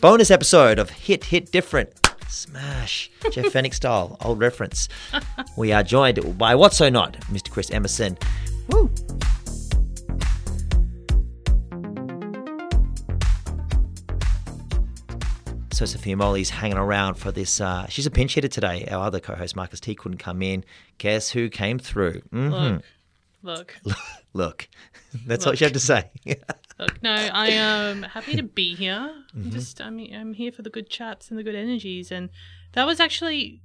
Bonus episode of Hit Hit Different. Smash. Jeff Fenech style. Old reference. We are joined by What So Not, Mr. Chris Emerson. Woo. So Sophia Molly's hanging around for this. Uh, she's a pinch hitter today. Our other co-host Marcus T couldn't come in. Guess who came through? Mhm. Look, look, Look, that's all she had to say. look. No, I am happy to be here. Mm-hmm. I'm just, I'm, I'm here for the good chats and the good energies, and that was actually,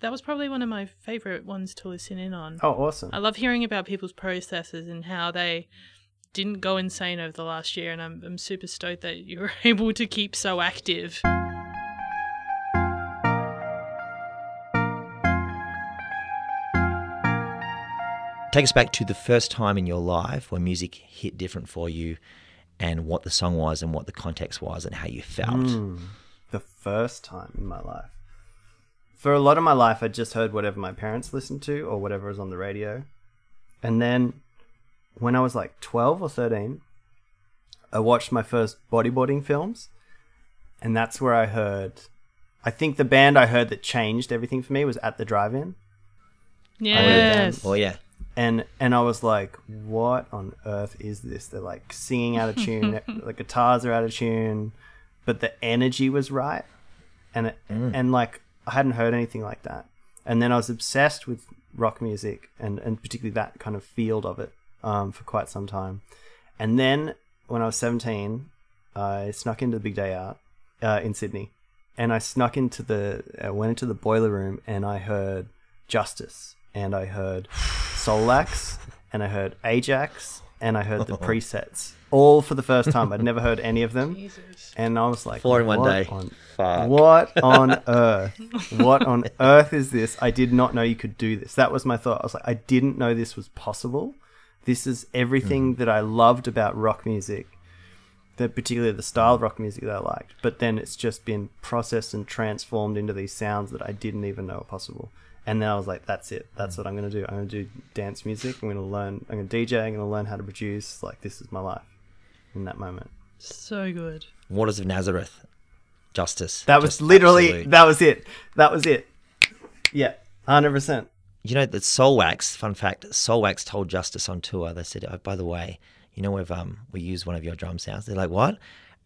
that was probably one of my favorite ones to listen in on. Oh, awesome. I love hearing about people's processes and how they didn't go insane over the last year, and I'm, I'm super stoked that you were able to keep so active. Take us back to the first time in your life when music hit different for you, and what the song was, and what the context was, and how you felt. Hmm. the first time in my life. For a lot of my life, I just heard whatever my parents listened to or whatever was on the radio. And then when I was like 12 or 13, I watched my first bodyboarding films. And that's where I heard. I think the band I heard that changed everything for me was At the Drive In. Yes. Oh yeah, and and I was like, "What on earth is this?" They're like singing out of tune, the guitars are out of tune, but the energy was right, and it, and like I hadn't heard anything like that. And then I was obsessed with rock music and and particularly that kind of field of it um, for quite some time. And then when I was seventeen, I snuck into the big day out uh, in Sydney, and I snuck into the I went into the boiler room and I heard Justice and I heard Soulwax and I heard Ajax and I heard the oh. presets all for the first time. I'd never heard any of them, Jesus. and I was like, Four in one day. on- Fuck. what on earth? What on earth is this? I did not know you could do this. That was my thought. I was like, I didn't know this was possible. This is everything mm. that I loved about rock music, that particularly the style of rock music that I liked. But then it's just been processed and transformed into these sounds that I didn't even know were possible. And then I was like, that's it. That's what I'm going to do. I'm going to do dance music. I'm going to learn. I'm going to DJ. I'm going to learn how to produce. Like this is my life. In that moment. So good. Waters of Nazareth, Justice. That was Just literally absolute. that was it. That was it. Yeah, hundred percent. You know that Soulwax. Fun fact: Soulwax told Justice on tour. They said, "Oh, by the way, you know we've um we used one of your drum sounds." They're like, "What?"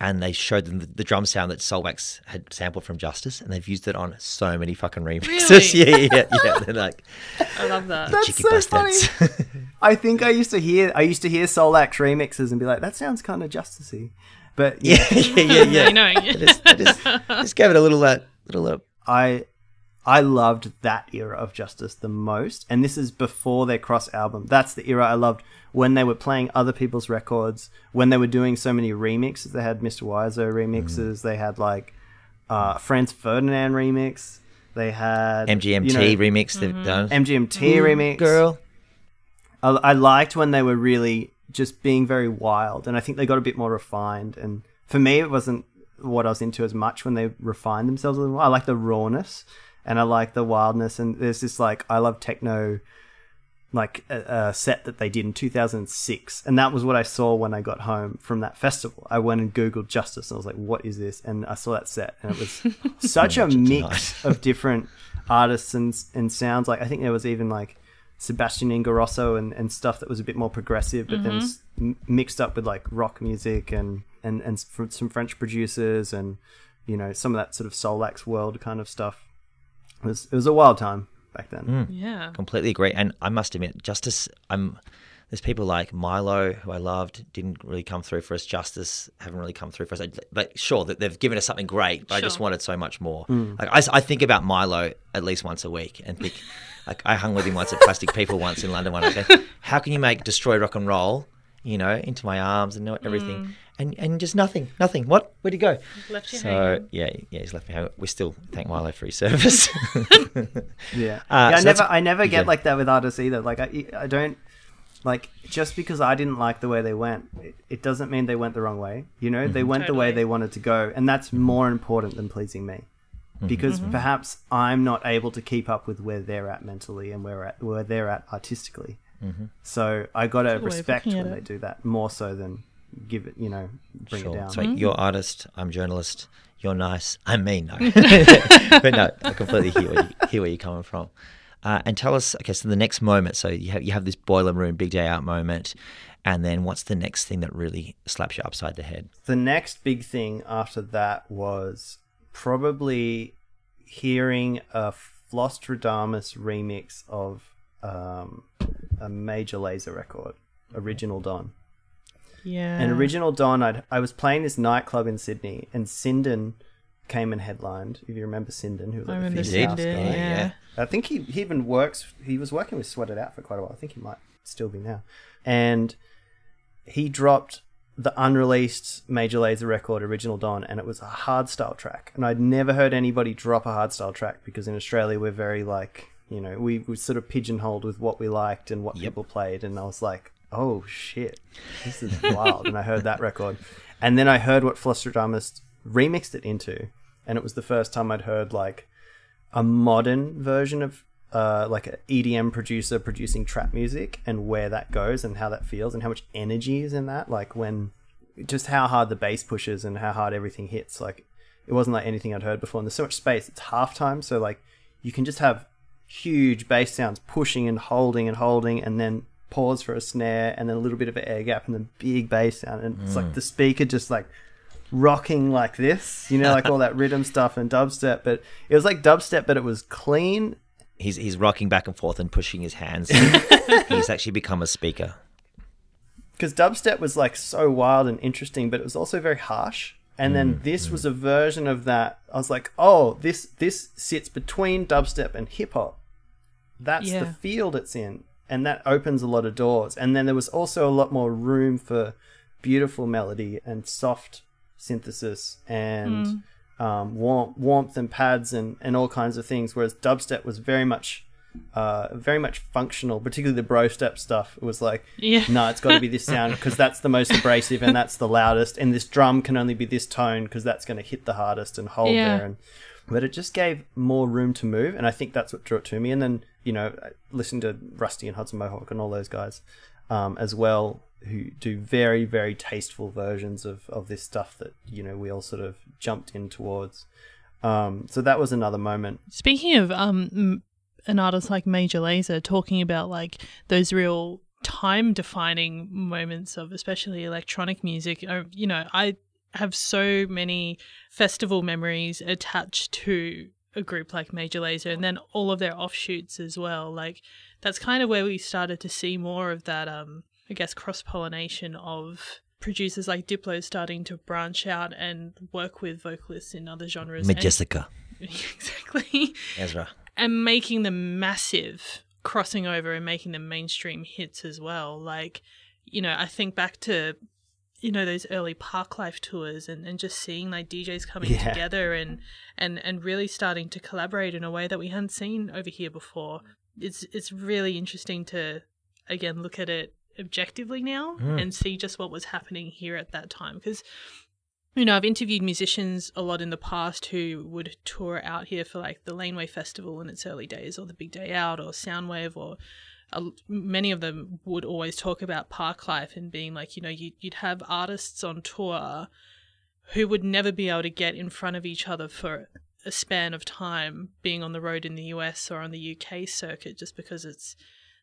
And they showed them the, the drum sound that Soulwax had sampled from Justice, and they've used it on so many fucking remixes. Really? yeah, yeah, yeah. They're like, I love that. That's so bastards. funny. I think I used to hear I used to hear Soulwax remixes and be like, that sounds kind of justicey. But yeah, yeah, yeah, yeah, yeah. You know, just, just, just gave it a little that little. Uh, I I loved that era of Justice the most, and this is before their cross album. That's the era I loved when they were playing other people's records, when they were doing so many remixes. They had Mr. Oizo remixes. They had like uh, Franz Ferdinand remix. They had MGMT you know, remix they've done. MGMT remix. Girl, I, I liked when they were really just being very wild, and I think they got a bit more refined. And for me, it wasn't what I was into as much when they refined themselves a little more. I like the rawness, and I like the wildness. And there's this like I love techno, like a, a set that they did in 2006, and that was what I saw when I got home from that festival. I went and googled Justice, and I was like, "What is this?" And I saw that set, and it was such a mix of different artists and and sounds. Like I think there was even like Sebastian Ingrosso and, and stuff that was a bit more progressive, but then mm-hmm. s- m- mixed up with like rock music and and and some French producers and you know some of that sort of Soulwax world kind of stuff. It was it was a wild time back then. Hmm. yeah. completely agree. And I must admit, Justice, I'm. There's people like Mylo who I loved didn't really come through for us. Justice haven't really come through for us. Like, sure that they've given us something great, but I just wanted so much more. Hmm. Like I, I think about Mylo at least once a week and think, like I hung with him once at Plastic People once in London. One I how can you make Destroy Rock and Roll, you know, into my arms and everything, hmm. And and just nothing, nothing. What? Where'd he go? Left you So hanging. yeah, yeah, he's left me hanging. We still thank Mylo for his service. Yeah, Uh, yeah. I so never I never get yeah. like that with artists either. Like I I don't like just because I didn't like the way they went, it, it doesn't mean they went the wrong way. You know, they mm-hmm. went the way they wanted to go, and that's more important than pleasing me. Mm-hmm. because mm-hmm. perhaps I'm not able to keep up with where they're at mentally and where at where they're at artistically. So I got to respect when they it. do that more so than give it, you know, bring Sure. it down. It's like Mm-hmm. you're artist, I'm journalist, you're nice, I'm mean. No. but no, I completely hear where, you, hear where you're coming from. Uh, and tell us, okay, so the next moment, so you have, you have this boiler room, big day out moment, and then what's the next thing that really slaps you upside the head? the next big thing after that was probably hearing a Flosstradamus remix of um, a Major Lazer record, Original Don. Yeah. And Original Don, I'd, I was playing this nightclub in Sydney, and Sinden came and headlined. If you remember Sinden, who was I like the remember Fierce House guy. yeah. I think he, he even works. He was working with Sweat It Out for quite a while. I think he might still be now. And he dropped the unreleased Major Lazer record, Original Don, and it was a hardstyle track. And I'd never heard anybody drop a hardstyle track because in Australia we're very like, you know, we we sort of pigeonholed with what we liked and what Yep. people played. And I was like, oh shit, this is wild. and I heard that record, and then I heard what Flosstradamus remixed it into, and it was the first time I'd heard like a modern version of uh, like an EDM producer producing trap music and where that goes and how that feels and how much energy is in that. Like when just how hard the bass pushes and how hard everything hits. Like it wasn't like anything I'd heard before. And there's so much space. It's halftime, so like you can just have huge bass sounds pushing and holding and holding, and then pause for a snare, and then a little bit of an air gap, and then big bass sound, and it's like mm. the speaker just like rocking like this, you know, like all that rhythm stuff and dubstep. But it was like dubstep, but it was clean. He's, he's rocking back and forth and pushing his hands. he's actually become a speaker. because dubstep was like so wild and interesting, but it was also very harsh. And then mm. this mm. was a version of that. I was like, oh, this this sits between dubstep and hip hop. That's the field it's in, and that opens a lot of doors. And then there was also a lot more room for beautiful melody and soft synthesis and um, warmth, warmth and pads and, and all kinds of things. Whereas dubstep was very much uh, very much functional, particularly the bro step stuff. It was like, Yeah. no, it's got to be this sound because that's the most abrasive and that's the loudest, and this drum can only be this tone because that's going to hit the hardest and hold Yeah. there. And but it just gave more room to move, and I think that's what drew it to me. And then you know, listening to Rustie and Hudson Mohawke and all those guys um, as well, who do very very tasteful versions of of this stuff that you know we all sort of jumped in towards. Um, so that was another moment. Speaking of um, an artist like Major Lazer talking about like those real time defining moments of especially electronic music, uh, you know, I have so many festival memories attached to a group like Major Lazer and then all of their offshoots as well. Like that's kind of where we started to see more of that um I guess cross pollination of producers like Diplo starting to branch out and work with vocalists in other genres. and- Majessica. exactly Ezra. and making them massive crossing over and making them mainstream hits as well like you know i think back to you know those early Parklife tours and, and just seeing like djs coming Yeah. together and and and really starting to collaborate in a way that we hadn't seen over here before it's it's really interesting to again look at it objectively now Mm. and see just what was happening here at that time because you know, I've interviewed musicians a lot in the past who would tour out here for like the Laneway Festival in its early days, or the Big Day Out, or Soundwave, or uh, many of them would always talk about Parklife and being like, you know, you'd, you'd have artists on tour who would never be able to get in front of each other for a span of time being on the road in the US or on the UK circuit just because it's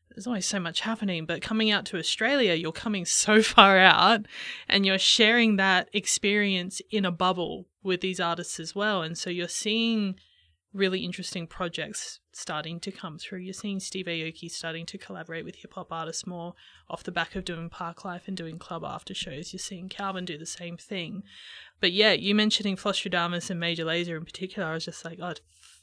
there's always so much happening. But coming out to Australia you're coming so far out and you're sharing that experience in a bubble with these artists as well. And so you're seeing really interesting projects starting to come through you're seeing Steve Aoki starting to collaborate with hip hop artists more off the back of doing Parklife and doing club after shows you're seeing Calvin do the same thing but yeah, you mentioning Flosstradamus and Major Lazer in particular, I was just like, oh,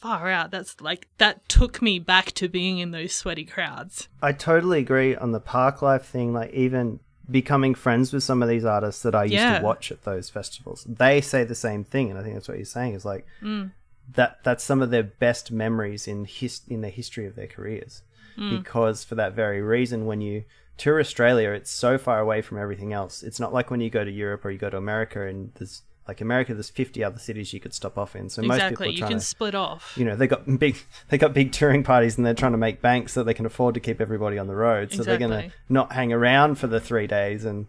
far out. That's like, that took me back to being in those sweaty crowds. I totally agree on the park life thing. Like even becoming friends with some of these artists that I used Yeah. to watch at those festivals, they say the same thing, and I think that's what you're saying is like Mm. That. That's some of their best memories in his in the history of their careers, Mm. because for that very reason, when you tour Australia, it's so far away from everything else. It's not like when you go to Europe or you go to America and there's Like America, there's 50 other cities you could stop off in. So most people exactly. are You can to, split off. you know, they got big, they got big touring parties, and they're trying to make banks so they can afford to keep everybody on the road. So they're gonna not hang around for the three days and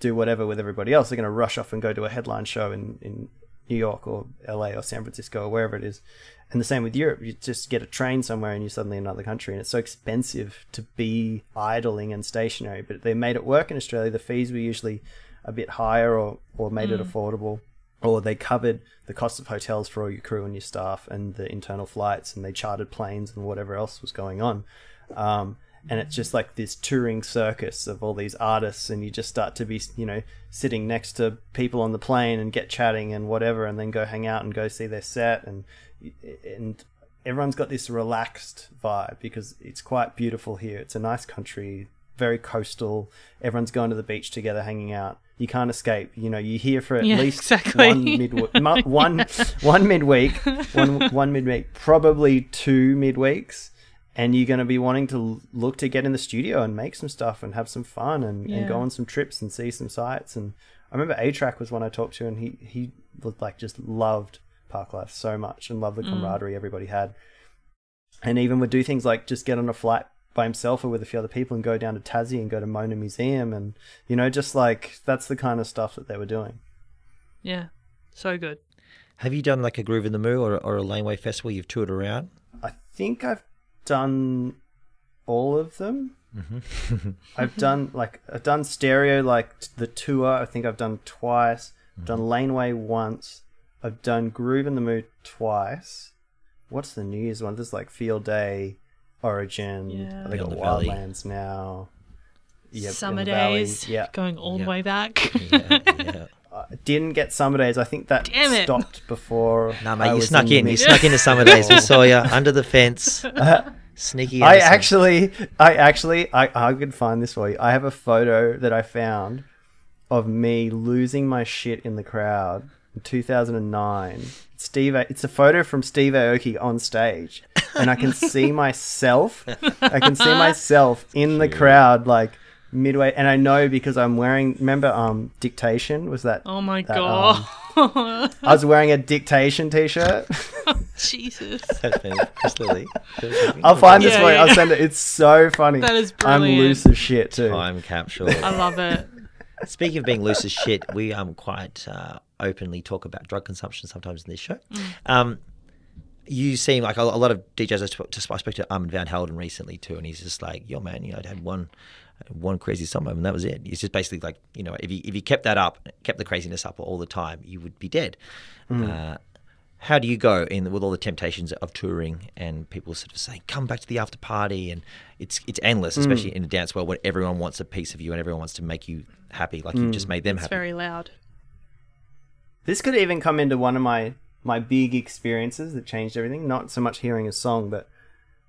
do whatever with everybody else. They're gonna rush off and go to a headline show in in New York or LA or San Francisco or wherever it is. And the same with Europe. You just get a train somewhere and you're suddenly in another country, and it's so expensive to be idling and stationary. But they made it work in Australia. The fees were usually a bit higher or, or made it affordable. Or they covered the cost of hotels for all your crew and your staff and the internal flights, and they chartered planes and whatever else was going on. Um, and it's just like this touring circus of all these artists, and you just start to be, you know, sitting next to people on the plane and get chatting and whatever, and then go hang out and go see their set, and and everyone's got this relaxed vibe because it's quite beautiful here. It's a nice country, very coastal. Everyone's going to the beach together, hanging out. You can't escape. You know, you here for at Yeah, least exactly. one mid mu- one one midweek, one one midweek, probably two midweeks, and you're going to be wanting to look to get in the studio and make some stuff and have some fun and, and go on some trips and see some sights. And I remember A-Trak was one I talked to, and he he was like just loved Parklife so much and loved the mm. camaraderie everybody had and even would do things like just get on a flight by himself or with a few other people and go down to Tassie and go to Mona Museum and you know just like that's the kind of stuff that they were doing. Yeah. So good. Have you done like a Groove in the Moo or, or a Laneway Festival? You've toured around. I think I've done all of them. Mm-hmm. I've done like I've done stereo like the tour. I think I've done twice. I've done mm-hmm. Laneway once. I've done Groove in the Moo twice. What's the New Year's one? There's like Field Day, Origin. Yeah. I think Beyond got the Valley. Wildlands now. Yeah, Summer Beyond the Valley. days. Yeah, Going all Yeah. the way back. Yeah, yeah. I didn't get Summadayze. I think that Damn it. stopped before. Nah, I mate, you snuck in. You snuck into summer days. We saw you under the fence. Sneaky. I Alison. actually, I actually, I, I could find this for you. I have a photo that I found of me losing my shit in the crowd in 2009. Steve, it's a photo from Steve Aoki on stage, and I can see myself. I can see myself in the crowd, like midway, and I know because I'm wearing. Remember, um, dictation was that? oh my that, god. um, I was wearing a dictation t-shirt. Jesus. That's been Chris I'll find this Yeah, for you. yeah. I'll send it. It's so funny. That is brilliant. I'm loose as shit too. Time capsule. I love it. Speaking of being loose as shit, we um quite uh, openly talk about drug consumption sometimes in this show. Um, you seem like a, a lot of DJs. I spoke to, I spoke to Armand Van Helden recently too, and he's just like, "Yo, man, you know, I had one." One crazy summer, and that was it. It's just basically like you know, if you if you kept that up, kept the craziness up all the time, you would be dead. Hmm. Uh, how do you go in with all the temptations of touring and people sort of saying, "Come back to the after party," and it's it's endless, hmm. especially in a dance world where everyone wants a piece of you and everyone wants to make you happy, like you hmm. just made them happy. It's happy. very loud. This could even come into one of my my big experiences that changed everything. Not so much hearing a song, but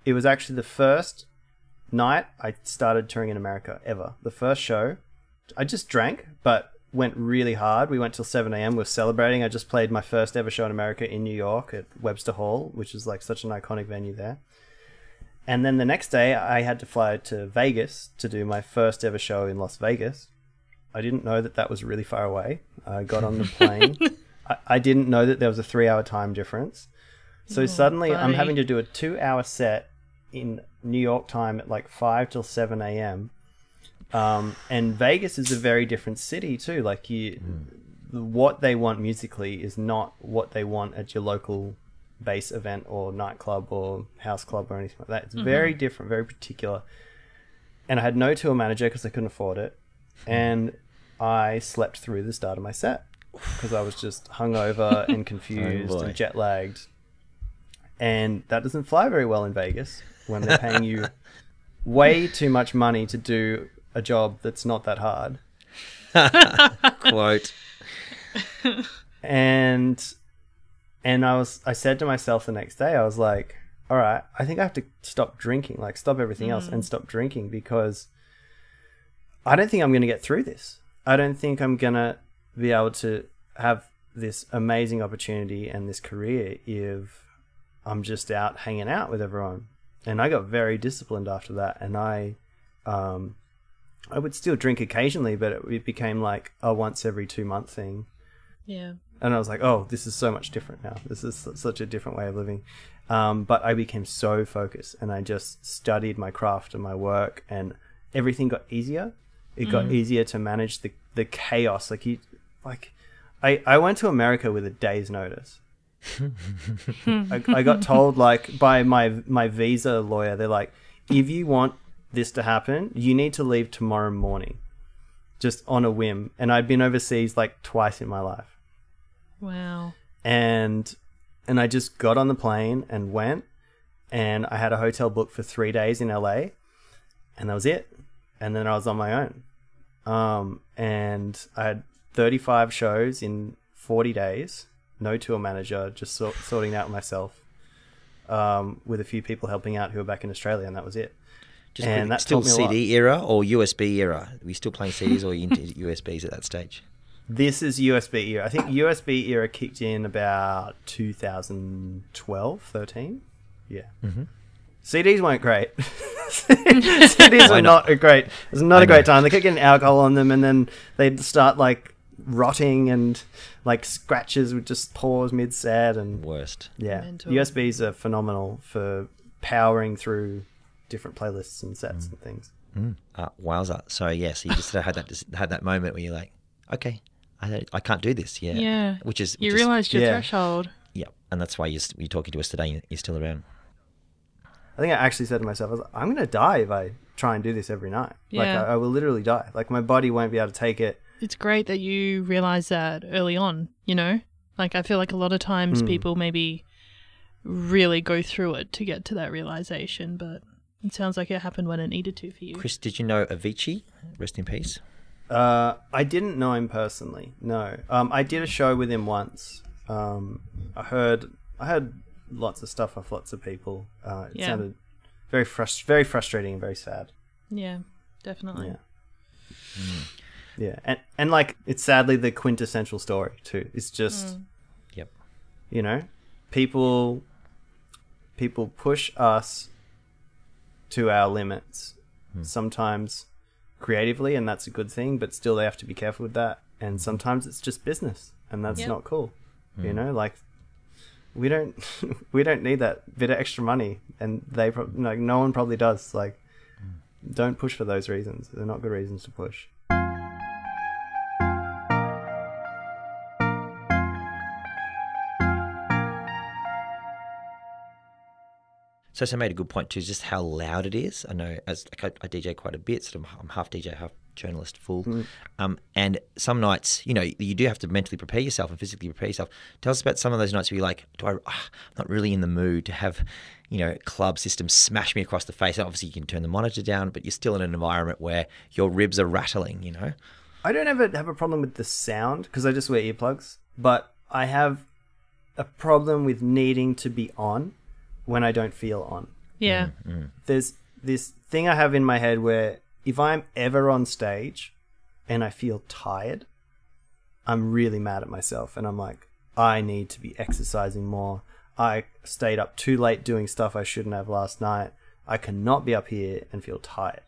it was actually the first night I started touring in America ever. The first show, I just drank, but went really hard. We went till seven a.m. We're celebrating. I just played my first ever show in America in New York at Webster Hall, which is like such an iconic venue there. And then the next day, I had to fly to Vegas to do my first ever show in Las Vegas. I didn't know that that was really far away. I got on the plane. I, I didn't know that there was a three hour time difference. So oh, suddenly I'm having to do a two hour set in New York time at like 5 till 7 a.m. Um, and Vegas is a very different city too. Like you, what they want musically is not what they want at your local base event or nightclub or house club or anything like that. It's very different, very particular. And I had no tour manager because I couldn't afford it, and I slept through the start of my set because I was just hungover and confused boy. and jet lagged. And that doesn't fly very well in Vegas when they're paying you way too much money to do a job that's not that hard. Quote. and and I was I said to myself the next day I was like all right I think I have to stop drinking like stop everything else and mm. stop drinking because I don't think I'm going to get through this I don't think I'm going to be able to have this amazing opportunity and this career if I'm just out hanging out with everyone and I got very disciplined after that and I um I would still drink occasionally but it, it became like a once every 2 month thing Yeah. and I was like, oh, this is so much different now. This is such a different way of living. Um, but I became so focused, and I just studied my craft and my work, and everything got easier. It got easier to manage the the chaos. Like you, like I I went to America with a day's notice. I, I got told like by my my visa lawyer, they're like, if you want this to happen, you need to leave tomorrow morning, just on a whim. And I'd been overseas like twice in my life, Wow. and and I just got on the plane and went, and I had a hotel booked for three days in LA, and that was it. And then I was on my own, um, and I had thirty five shows in forty days. No tour manager, just sort, sorting out myself, um, with a few people helping out who were back in Australia, and that was it. Just And that still taught me a lot. CD era or USB era? Are we still playing CDs or into USBs at that stage? This is USB era. I think USB era kicked in about 2012, 13. Yeah. Mm-hmm. CDs weren't great. CDs were not? not a great. It was not I a great know. time. They kept getting alcohol on them, and then they'd start like rotting, and like scratches would just pause mid set, and Worst. yeah, Mental. USBs are phenomenal for powering through different playlists and sets and things. Uh, wowza. So yes, you just had that had that moment where you're like, okay, I I can't do this. Yeah. Yeah. Which is You which is- realized your yeah. threshold. yeah, and that's why you're, you're talking to us today. You're still around. I think I actually said to myself, I was like, I'm going to die if I try and do this every night. Like, Yeah. I, I will literally die. Like, my body won't be able to take it. It's great that you realize that early on, you know? Like, I feel like a lot of times Hmm. people maybe really go through it to get to that realization, but it sounds like it happened when it needed to for you. Chris, did you know Avicii? Rest in peace. Uh, I didn't know him personally. No. Um, I did a show with him once. Um, I heard, I heard lots of stuff off lots of people. Uh, it Yeah. sounded very frust- very frustrating and very sad. Yeah, definitely. Yeah. Yeah. And, and like, it's sadly the quintessential story, too. It's just. Mm. Yep. you know people people push us to our limits hmm. sometimes creatively and that's a good thing but still they have to be careful with that and hmm. sometimes it's just business and that's Yep. not cool you hmm. know like we don't we don't need that bit of extra money and they prob- like no one probably does like don't push for those reasons they're not good reasons to push So, so made a good point too, just how loud it is. I know as like I, I DJ quite a bit, so I'm, I'm half DJ, half journalist, full. Um, and some nights, you know, you do have to mentally prepare yourself and physically prepare yourself. Tell us about some of those nights where you're like, do I? ah, I'm not really in the mood to have, you know, club system smash me across the face. And obviously, you can turn the monitor down, but you're still in an environment where your ribs are rattling. You know. I don't ever have a problem with the sound because I just wear earplugs, but I have a problem with needing to be on when I don't feel on. Yeah. Mm, mm. There's this thing I have in my head where if I'm ever on stage and I feel tired, I'm really mad at myself and I'm like, I need to be exercising more. I stayed up too late doing stuff I shouldn't have last night. I cannot be up here and feel tired.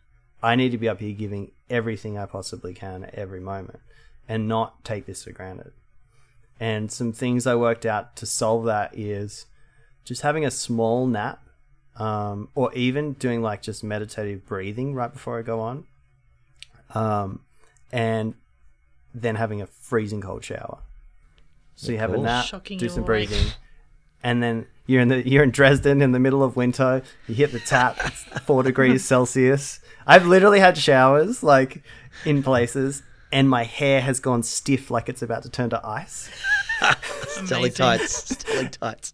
I need to be up here giving everything I possibly can at every moment and not take this for granted. And some things I worked out to solve that is just having a small nap um, or even doing like just meditative breathing right before I go on, um, and then having a freezing cold shower. So you have cool. a nap, Shocking do some awake. breathing, and then you're in the you're in Dresden in the middle of winter. You hit the tap, it's four degrees Celsius. I've literally had showers like in places, and my hair has gone stiff, like it's about to turn to ice. Stelly tights. Stelly tights.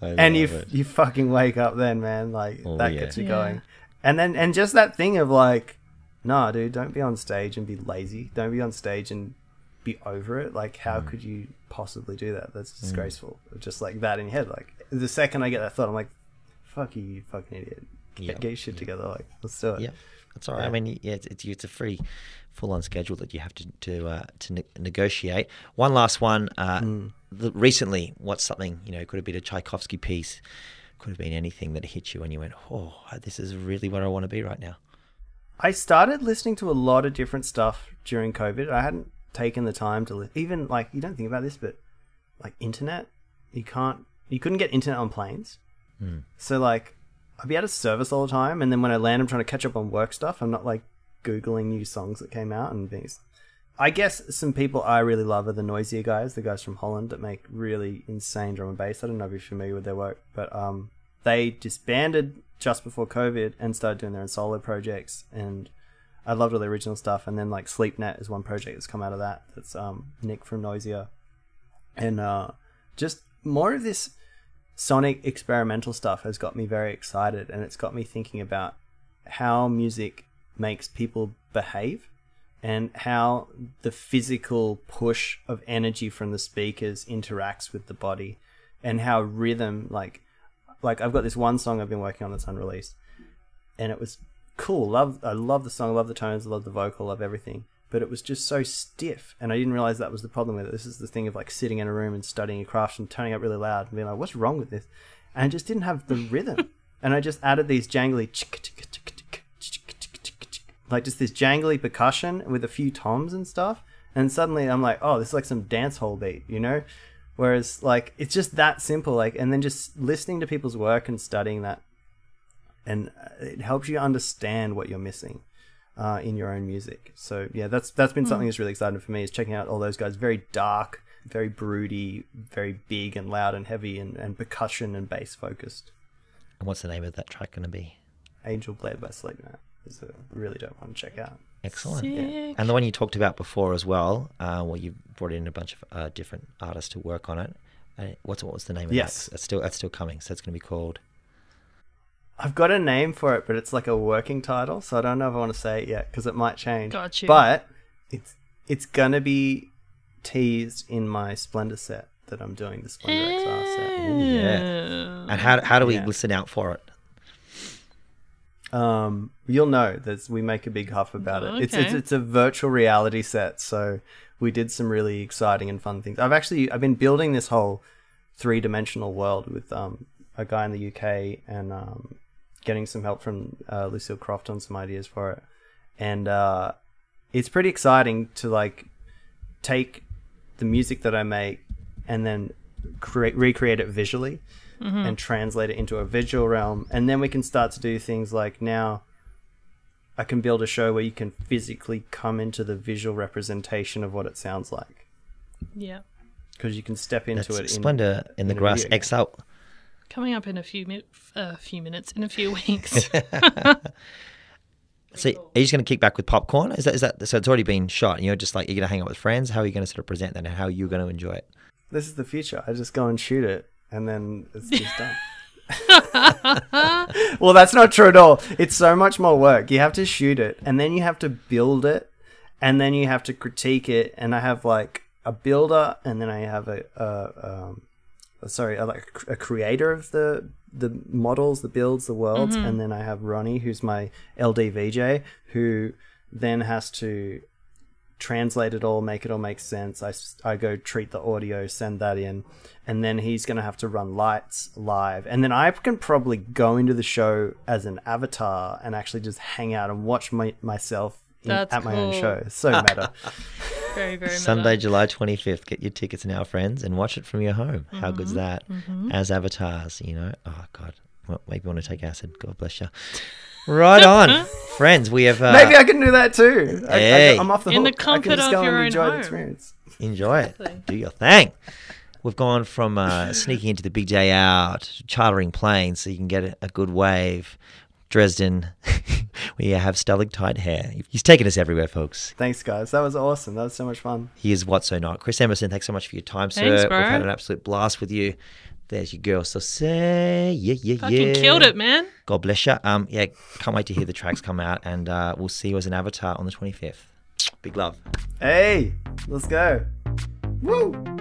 Stelly tights. I and you it. you fucking wake up then, man. Like Oh, that yeah. gets you Yeah. going. And then and just that thing of like, nah, dude, don't be on stage and be lazy. Don't be on stage and be over it. Like, Mm. how could you possibly do that? That's disgraceful. Just like that in your head. Like the second I get that thought, I'm like, fuck you, you fucking idiot. Get, Yeah. get your shit together. Like, let's do it. Yeah, that's all right. I mean, yeah, it's, it's, it's a free, full-on schedule that you have to to uh, to ne- negotiate. One last one. Uh, Mm. the, recently, what's something you know? Could have been a Tchaikovsky piece. Could have been anything that hit you and you went, "Oh, this is really where I want to be right now." I started listening to a lot of different stuff during COVID. I hadn't taken the time to li- even like you don't think about this, but like internet. You can't. You couldn't get internet on planes. Hmm. So like, I'd be out of service all the time, and then when I land, I'm trying to catch up on work stuff. I'm not like googling new songs that came out and things. I guess some people I really love are the Noisia guys, the guys from Holland that make really insane drum and bass. I don't know if you're familiar with their work, but um, they disbanded just before COVID and started doing their own solo projects. And I loved all the original stuff. And then like SleepNet is one project that's come out of that. That's um, Nick from Noisia, and uh, just more of this sonic experimental stuff has got me very excited, and it's got me thinking about how music makes people behave and how the physical push of energy from the speakers interacts with the body and how rhythm like like I've got this one song I've been working on that's unreleased and it was cool. Love I love the song I love the tones I love the vocal love everything but it was just so stiff and I didn't realize that was the problem with it. This is the thing of like sitting in a room and studying a craft and turning up really loud and being like what's wrong with this? And it just didn't have the rhythm. And I just added these jangly like just this jangly percussion with a few toms and stuff. And suddenly I'm like, oh, this is like some dance hall beat, you know? Whereas like it's just that simple, like, and then just listening to people's work and studying that, and uh, it helps you understand what you're missing uh, in your own music. So yeah, that's that's been something that's really exciting for me is checking out all those guys. Very dark, very broody, very big and loud and heavy and, and percussion and bass focused. And what's the name of that track going to be? Angel Blade by Sleepnet is a really dope one to check out. Excellent. Sick. And the one you talked about before as well, uh, where you brought in a bunch of uh, different artists to work on it. Uh, what's what was the name of Yes. that? That's still that's still coming. So it's going to be called. I've got a name for it, but it's like a working title, so I don't know if I want to say it yet because it might change. Got you. But it's it's gonna be teased in my Splendour set that I'm doing the Splendour XR set. yeah. And how how do we Yeah. listen out for it? Um, you'll know that we make a big huff about it. It's, it's it's a virtual reality set, so we did some really exciting and fun things. I've actually I've been building this whole three dimensional world with um, a guy in the UK and um, getting some help from uh, Lucille Croft on some ideas for it, and uh, it's pretty exciting to like take the music that I make and then create recreate it visually mm-hmm. and translate it into a visual realm and then we can start to do things like now I can build a show where you can physically come into the visual representation of what it sounds like Yeah. because you can step into That's it in Splendour in the in Grass video game. XL. Coming up in a few mi- a uh, few minutes, in a few weeks. So are you just going to kick back with popcorn? Is that is that so? It's already been shot. And you're just like you're going to hang out with friends. How are you going to sort of present that, and how are you going to enjoy it? This is the future. I just go and shoot it and then it's just done. Well that's not true at all. It's so much more work. You have to shoot it and then you have to build it and then you have to critique it. And I have like a builder and then I have a, a um, sorry, a, like a creator of the the models, the builds, the worlds, and then I have Ronnie, who's my LD VJ, who then has to translate it all, make it all make sense. I, I go treat the audio, send that in, and then he's going to have to run lights live. And then I can probably go into the show as an avatar and actually just hang out and watch my, myself in, That's at my own show. So meta. very, very meta. Sunday, July 25th. Get your tickets now, friends, and watch it from your home. How Mm-hmm. good's that? As avatars, you know. Oh God, well, maybe you want to take acid. God bless you. Right on, friends. We have uh, Maybe I can do that too. I, Hey. I, am off the In the hook. I comfort can just of go your and own enjoy the home. experience. enjoy it. Exactly. Do your thing. We've gone from uh, sneaking into the big day out, chartering planes so you can get a, a good wave. Dresden, where you have stalactite hair. He's taken us everywhere, folks. Thanks, guys. That was awesome. That was so much fun. He is what so not. Chris Emerson, thanks so much for your time, sir. Thanks, We've had an absolute blast with you. There's your girl. So say yeah, yeah, Fucking yeah. killed it, man. God bless you. Um, yeah, can't wait to hear the tracks come out, and uh, we'll see you as an avatar on the 25th. Big love. Hey, let's go. Woo!